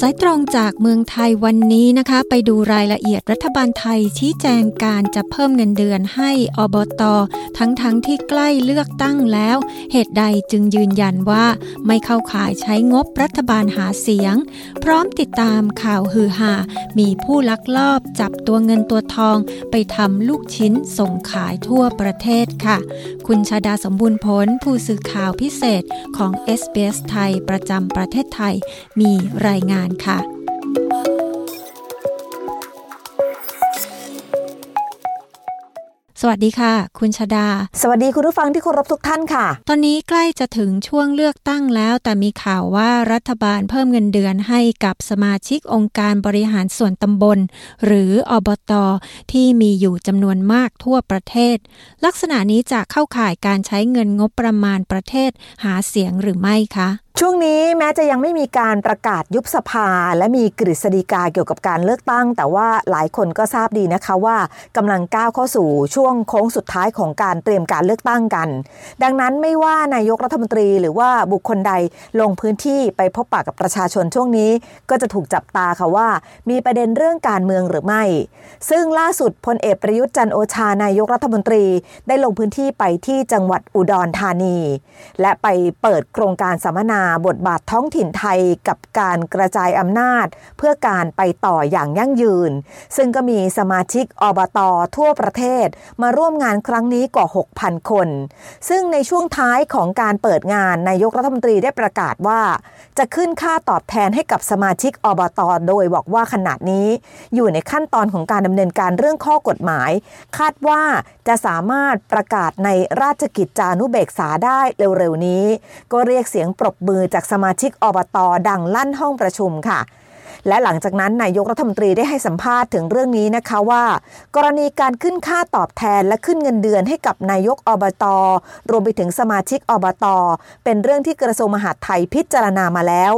สายตรงจากเมืองไทยวันนี้นะคะ ไปดูรายละเอียดรัฐบาลไทยชี้แจงการจะเพิ่มเงินเดือนให้อบต ทั้งๆทที่ใกล้เลือกตั้งแล้ว เหตุใดจึงยืนยันว่าไม่เข้าข่ายใช้งบรัฐบาลหาเสียง พร้อมติดตามข่าวฮือฮามีผู้ลักลอบจับตัวเงินตัวทอง ไปทำลูกชิ้นส่งขายทั่วประเทศค่ะ คุณชาดาสมบูรณ์ผลผู้สื่อข่าวพิเศษของ SBS ไทยประจำประเทศไทย มีรายงานค่ะสวัสดีค่ะ คุณชาดา สวัสดีคุณผู้ฟังที่เคารพทุกท่านค่ะ ตอนนี้ใกล้จะถึงช่วงเลือกตั้งแล้ว แต่มีข่าวว่ารัฐบาลเพิ่มเงินเดือนให้กับสมาชิกองค์การบริหารส่วนตำบล หรืออบตอที่มีอยู่จำนวนมากทั่วประเทศ ลักษณะนี้จะเข้าข่ายการใช้เงินงบประมาณประเทศหาเสียงหรือไม่คะ ช่วงนี้แม้จะยังไม่มีการประกาศยุบสภา และมีกฤษฎีกาเกี่ยวกับการเลือกตั้ง แต่ว่าหลายคนก็ทราบดีนะคะว่ากำลังก้าวเข้าสู่ช่วงโค้งสุดท้ายของการเตรียมการเลือกตั้งกัน ดังนั้นไม่ว่านายกรัฐมนตรีหรือว่าบุคคลใดลงพื้นที่ไปพบปะกับประชาชนช่วงนี้ ก็จะถูกจับตาค่ะว่า มีประเด็นเรื่องการเมืองหรือไม่ ซึ่งล่าสุดพลเอกประยุทธ์จันโอชานายกรัฐมนตรีได้ลงพื้นที่ไปที่จังหวัดอุดรธานี และไปเปิดโครงการสัมมนาบทบาทท้องถิ่นไทยกับการกระจายอำนาจ เพื่อการไปต่ออย่างยั่งยืน ซึ่งก็มีสมาชิกอบตทั่วประเทศ มาร่วมงานครั้งนี้กว่า 6,000 คน ซึ่งในช่วงท้ายของการเปิดงานนายกรัฐมนตรีได้ประกาศว่า จะขึ้นค่าตอบแทนให้กับสมาชิกอบตโดยบอกว่าขณะนี้ อยู่ในขั้นตอนของการดำเนินการเรื่องข้อกฎหมาย คาดว่าจะสามารถประกาศในราชกิจจานุเบกษาได้เร็วๆนี้ ก็เรียกเสียงปรบมือจากสมาชิกอบตดังลั่นห้องประชุมค่ะ และหลังจากนั้นนายกรัฐมนตรีได้ให้สัมภาษณ์ถึงเรื่องนี้นะคะว่า กรณีการขึ้นค่าตอบแทนและขึ้นเงินเดือนให้กับนายกอบตรวมไปถึงสมาชิกอบตเป็นเรื่องที่กระทรวงมหาดไทยพิจารณามาแล้ว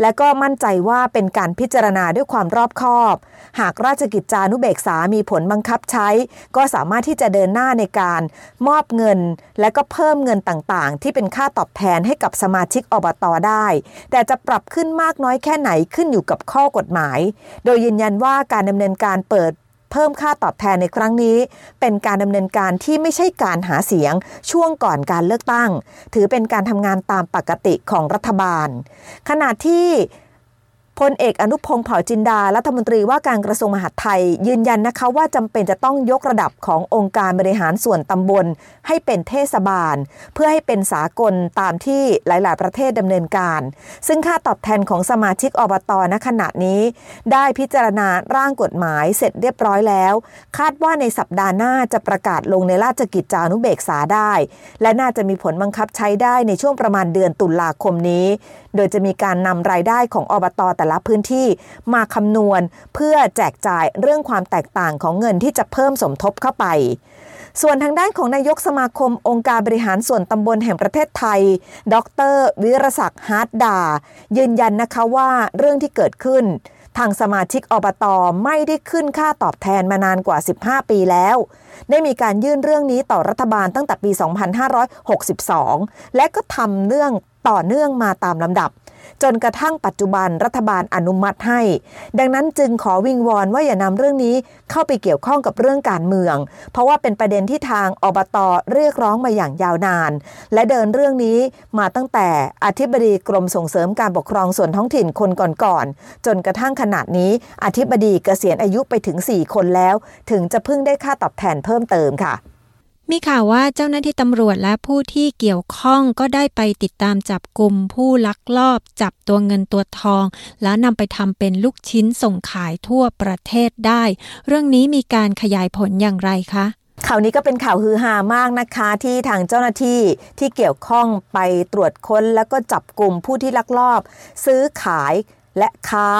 และก็มั่นใจว่าเป็นการพิจารณาด้วยความรอบคอบ หากราชกิจจานุเบกษามีผลบังคับใช้ ก็สามารถที่จะเดินหน้าในการมอบเงิน และก็เพิ่มเงินต่างๆ ที่เป็นค่าตอบแทนให้กับสมาชิกอบตอได้ แต่จะปรับขึ้นมากน้อยแค่ไหนขึ้นอยู่กับข้อกฎหมาย โดยยืนยันว่าการดำเนินการเปิด เพิ่มค่าตอบแทนในครั้งนี้ เป็นการดำเนินการที่ไม่ใช่การหาเสียงช่วงก่อนการเลือกตั้ง ถือเป็นการทำงานตามปกติของรัฐบาล ขณะที่ พลเอกอนุพงศ์เผ่าจินดารัฐมนตรีว่าการกระทรวงมหาดไทย ยืนยันนะคะว่าจำเป็นจะต้องยกระดับขององค์การบริหารส่วนตำบล ให้เป็นเทศบาล เพื่อให้เป็นสากลตามที่หลาย ๆ ประเทศดำเนินการ ซึ่งค่าตอบแทนของสมาชิกอบตณขณะนี้ ได้พิจารณาร่างกฎหมายเสร็จเรียบร้อยแล้ว คาดว่าในสัปดาห์หน้าจะประกาศลงในราชกิจจานุเบกษาได้ และน่าจะมีผลบังคับใช้ได้ในช่วงประมาณเดือนตุลาคมนี้ โดยจะมีการนำรายได้ของอบตแต่ละพื้นที่มาคำนวณเพื่อแจกจ่ายเรื่องความแตกต่างของเงินที่จะเพิ่มสมทบเข้าไป ส่วนทางด้านของนายกสมาคมองค์การบริหารส่วนตำบลแห่งประเทศไทย ดร วีระศักดิ์ฮาดดา ยืนยันนะคะว่าเรื่องที่เกิดขึ้นทางสมาชิกอบต.ไม่ได้ขึ้นค่าตอบแทนมานานกว่า 15 ปีแล้ว ได้มีการยื่นเรื่องนี้ต่อรัฐบาลตั้งแต่ปี 2562 และก็ทำเรื่องต่อเนื่องมาตามลำดับ จนกระทั่งปัจจุบันรัฐบาลอนุมัติให้ ดังนั้นจึงขอวิงวอนว่าอย่านำเรื่องนี้เข้าไปเกี่ยวข้องกับเรื่องการเมือง เพราะว่าเป็นประเด็นที่ทางอบตเรียกร้องมาอย่างยาวนาน และเดินเรื่องนี้มาตั้งแต่อธิบดีกรมส่งเสริมการปกครองส่วนท้องถิ่นคนก่อนๆจนกระทั่งขนาดนี้อธิบดีเกษียณอายุไปถึง 4 คนแล้ว ถึงจะพึ่งได้ค่าตอบแทนเพิ่มเติมค่ะ มีข่าวว่าเจ้าหน้าที่ตำรวจและผู้ที่เกี่ยวข้องก็ได้ไปติดตามจับกลุ่มผู้ลักลอบจับตัวเงินตัวทอง แล้วนำไปทำเป็นลูกชิ้นส่งขายทั่วประเทศได้ เรื่องนี้มีการขยายผลอย่างไรคะข่าวนี้ก็เป็นข่าวฮือฮามากนะคะที่ทางเจ้าหน้าที่ที่เกี่ยวข้องไปตรวจค้น แล้วก็จับกลุ่มผู้ที่ลักลอบ ซื้อขายและค้า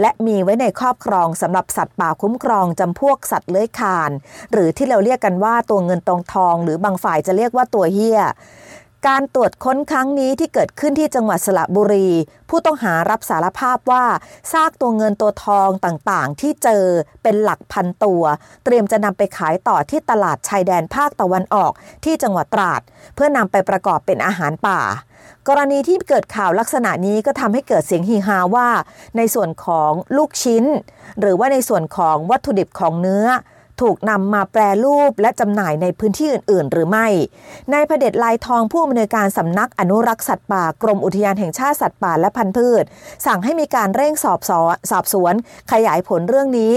และมีไว้ในครอบครองสำหรับสัตว์ป่าคุ้มครองจำพวกสัตว์เลื้อยคาน หรือที่เราเรียกกันว่าตัวเงินตองทอง หรือบางฝ่ายจะเรียกว่าตัวเฮี้ยการตรวจค้นครั้งนี้ที่เกิดขึ้นที่จังหวัดสระบุรี ผู้ต้องหารับสารภาพว่าซากตัวเงินตัวทองต่างๆ ที่เจอเป็นหลักพันตัว เตรียมจะนำไปขายต่อที่ตลาดชายแดนภาคตะวันออกที่จังหวัดตราด เพื่อนำไปประกอบเป็นอาหารป่า กรณีที่เกิดข่าวลักษณะนี้ก็ทำให้เกิดเสียงฮีฮาว่า ในส่วนของลูกชิ้น หรือว่าในส่วนของวัตถุดิบของเนื้อ ถูกนำมาแปรรูปและจำหน่ายในพื้นที่อื่น ๆ หรือไม่นายพเดชลายทองผู้อำนวยการสำนักอนุรักษ์สัตว์ป่ากรมอุทยานแห่งชาติสัตว์ป่าและพันธุ์พืช สั่งให้มีการเร่งสอบสอบสวน ขยายผลเรื่องนี้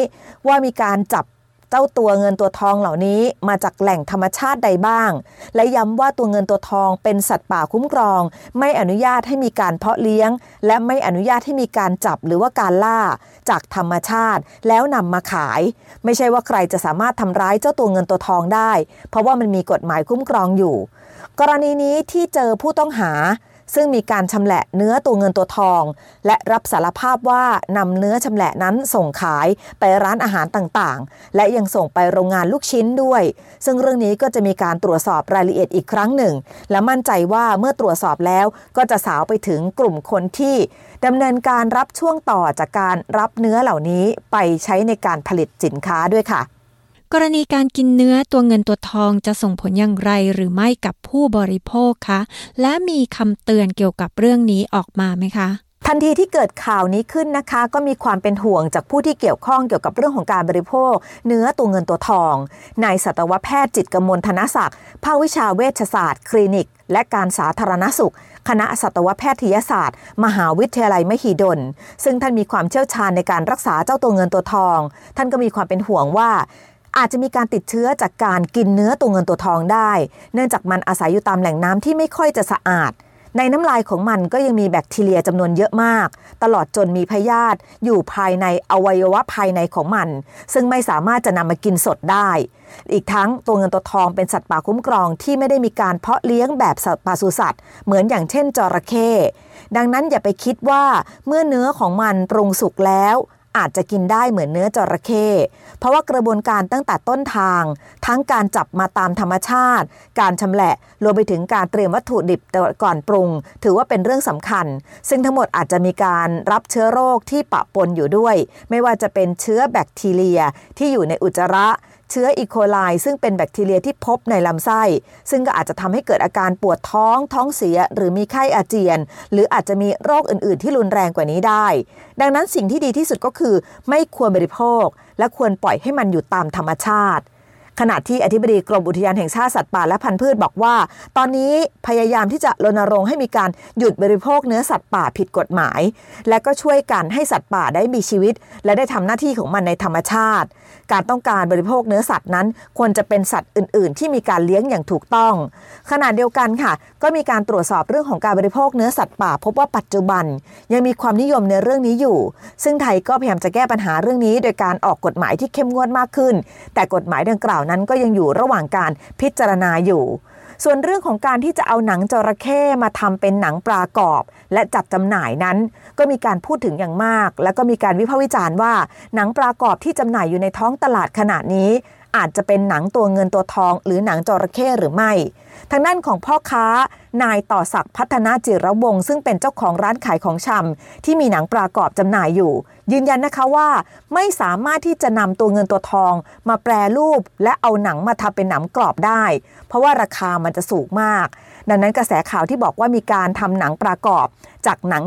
ว่ามีการจับ เจ้าตัวเงินตัวทองเหล่านี้มาจากแหล่งธรรมชาติใดบ้าง และย้ำว่าตัวเงินตัวทองเป็นสัตว์ป่าคุ้มครอง ไม่อนุญาตให้มีการเพาะเลี้ยง และไม่อนุญาตให้มีการจับหรือว่าการล่า จากธรรมชาติ แล้วนำมาขาย ไม่ใช่ว่าใครจะสามารถทำร้ายเจ้าตัวเงินตัวทองได้ เพราะว่ามันมีกฎหมายคุ้มครองอยู่ กรณีนี้ที่เจอผู้ต้องหา ซึ่งมีการชำแหละเนื้อตัวเงินตัวทอง และรับสารภาพว่านำเนื้อชำแหละนั้นส่งขายไปร้านอาหารต่างๆ และยังส่งไปโรงงานลูกชิ้นด้วย ซึ่งเรื่องนี้ก็จะมีการตรวจสอบรายละเอียดอีกครั้งหนึ่ง และมั่นใจว่าเมื่อตรวจสอบแล้วก็จะสาวไปถึงกลุ่มคนที่ดำเนินการรับช่วงต่อจากการรับเนื้อเหล่านี้ไปใช้ในการผลิตสินค้าด้วยค่ะ กรณีการกินเนื้อตัวเงินตัวทองจะส่งผลอย่างไรหรือไม่กับผู้บริโภคคะ และมีคำเตือนเกี่ยวกับเรื่องนี้ออกมาไหมคะทันทีที่เกิดข่าวนี้ขึ้นนะคะ ก็มีความเป็นห่วงจากผู้ที่เกี่ยวข้องเกี่ยวกับเรื่องของการบริโภค เนื้อตัวเงินตัวทองนายสัตวแพทย์จิตกมลธนศักดิ์ภาควิชาเวชศาสตร์ คลินิก และการสาธารณสุข คณะสัตวแพทยศาสตร์ มหาวิทยาลัยมหิดล ซึ่งท่านมีความเชี่ยวชาญในการรักษาเจ้าตัวเงินตัวทอง ท่านก็มีความเป็นห่วงว่า อาจจะมีการติดเชื้อจากการกินเนื้อตัวเงินตัวทองได้ เนื่องจากมันอาศัยอยู่ตามแหล่งน้ำที่ไม่ค่อยจะสะอาด ในน้ำลายของมันก็ยังมีแบคทีเรียจำนวนเยอะมาก ตลอดจนมีพยาธิอยู่ภายในอวัยวะภายในของมัน ซึ่งไม่สามารถจะนำมากินสดได้ อีกทั้งตัวเงินตัวทองเป็นสัตว์ป่าคุ้มครองที่ไม่ได้มีการเพาะเลี้ยงแบบสัตว์ป่าสุสัตว์เหมือนอย่างเช่นจระเข้ดังนั้นอย่าไปคิดว่าเมื่อเนื้อของมันปรุงสุกแล้ว อาจจะกินได้เหมือนเนื้อจระเข้เพราะว่ากระบวนการตั้งแต่ต้นทาง ทั้งการจับมาตามธรรมชาติ การชำแหละรวมไปถึงการเตรียมวัตถุดิบก่อนปรุง ถือว่าเป็นเรื่องสำคัญ ซึ่งทั้งหมดอาจจะมีการรับเชื้อโรคที่ปะปนอยู่ด้วย ไม่ว่าจะเป็นเชื้อแบคทีเรียที่อยู่ในอุจจาระ เชื้ออีโคไลซึ่งเป็นแบคทีเรียที่พบในลำไส้ ซึ่งก็อาจจะทำให้เกิดอาการปวดท้องท้องเสีย หรือมีไข้อาเจียน หรืออาจจะมีโรคอื่น ๆ ที่รุนแรงกว่านี้ได้ ดังนั้นสิ่งที่ดีที่สุดก็คือ ไม่ควรบริโภค และควรปล่อยให้มันอยู่ตามธรรมชาติ ขณะที่อธิบดีกรมอุทยานแห่งชาติสัตว์ป่าและพันธุ์พืชบอกว่า ตอนนี้พยายามที่จะรณรงค์ให้มีการหยุดบริโภคเนื้อสัตว์ป่าผิดกฎหมาย และก็ช่วยกันให้สัตว์ป่าได้มีชีวิต และได้ทำหน้าที่ของมันในธรรมชาติ การต้องการบริโภคเนื้อสัตว์นั้น ควรจะเป็นสัตว์อื่น ๆ ที่มีการเลี้ยงอย่างถูกต้อง ขณะเดียวกันค่ะ ก็มีการตรวจสอบเรื่องของการบริโภคเนื้อสัตว์ป่า พบว่าปัจจุบัน ยังมีความนิยมในเรื่องนี้อยู่ ซึ่งไทยก็พยายามจะแก้ปัญหาเรื่องนี้ โดยการออกกฎหมายที่เข้มงวดมากขึ้น แต่กฎหมายดังกล่าวนั้นก็ยังอยู่ระหว่างการพิจารณาอยู่ ส่วนเรื่องของการที่จะเอาหนังจระเข้มาทำเป็นหนังปลากรอบ และจัดจำหน่ายนั้น ก็มีการพูดถึงอย่างมาก และก็มีการวิพากษ์วิจารณ์ว่า หนังปลากรอบที่จำหน่ายอยู่ในท้องตลาดขณะนี้ อาจจะเป็นหนังตัวเงินตัวทอง หรือหนังจระเข้หรือไม่ ทางด้านของพ่อค้านายต่อศักดิ์พัฒนาจิระวงซึ่งเป็นเจ้าของร้านขายของชำที่มีหนังปลากอบจำหน่ายอยู่ ยืนยันนะคะว่าไม่สามารถที่จะนำตัวเงินตัวทอง มาแปรรูป และเอาหนังมาทำเป็นหนังกรอบได้ เพราะว่าราคามันจะสูงมาก ดังนั้นกระแสข่าวที่บอกว่ามีการทำหนังปลากอบจากหนัง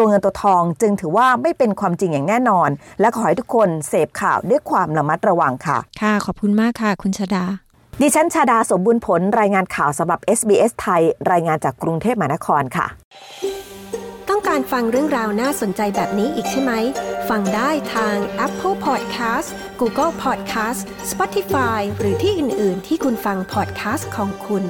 ตัวเงินตัวทองจึงถือว่าไม่เป็นความจริงอย่างแน่นอน และขอให้ทุกคนเสพข่าวด้วยความระมัดระวังค่ะ ค่ะ ขอบคุณมากค่ะ คุณชดา ดิฉันชาดาสมบุญผลรายงานข่าวสำหรับ SBS ไทย รายงานจากกรุงเทพมหานครค่ะ ต้องการฟังเรื่องราวน่าสนใจแบบนี้อีกใช่ไหม ฟังได้ทาง Apple Podcast Google Podcast Spotify หรือที่อื่น ๆ ที่คุณฟัง podcast ของคุณ